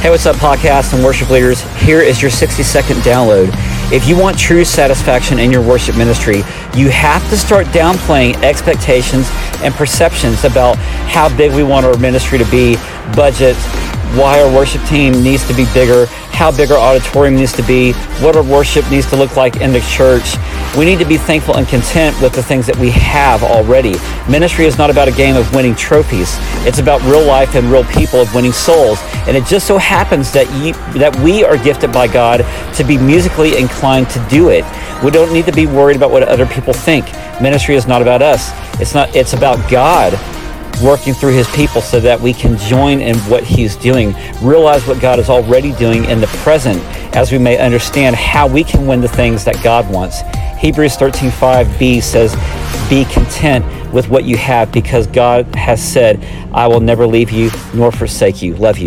Hey, what's up, podcast and worship leaders? Here is your 60 second download. If you want true satisfaction in your worship ministry, you have to start downplaying expectations and perceptions about how big we want our ministry to be, budget, why our worship team needs to be bigger, how big our auditorium needs to be, what our worship needs to look like in the church. We need to be thankful and content with the things that we have already. Ministry is not about a game of winning trophies. It's about real life and real people of winning souls. And it just so happens that you, that we are gifted by God to be musically inclined to do it. We don't need to be worried about what other people think. Ministry is not about us. It's not it's about God working through his people so that we can join in what he's doing, realize what God is already doing in the present as we may understand how we can win the things that God wants. Hebrews 13:5b says, "Be content with what you have because God has said, I will never leave you nor forsake you." Love you.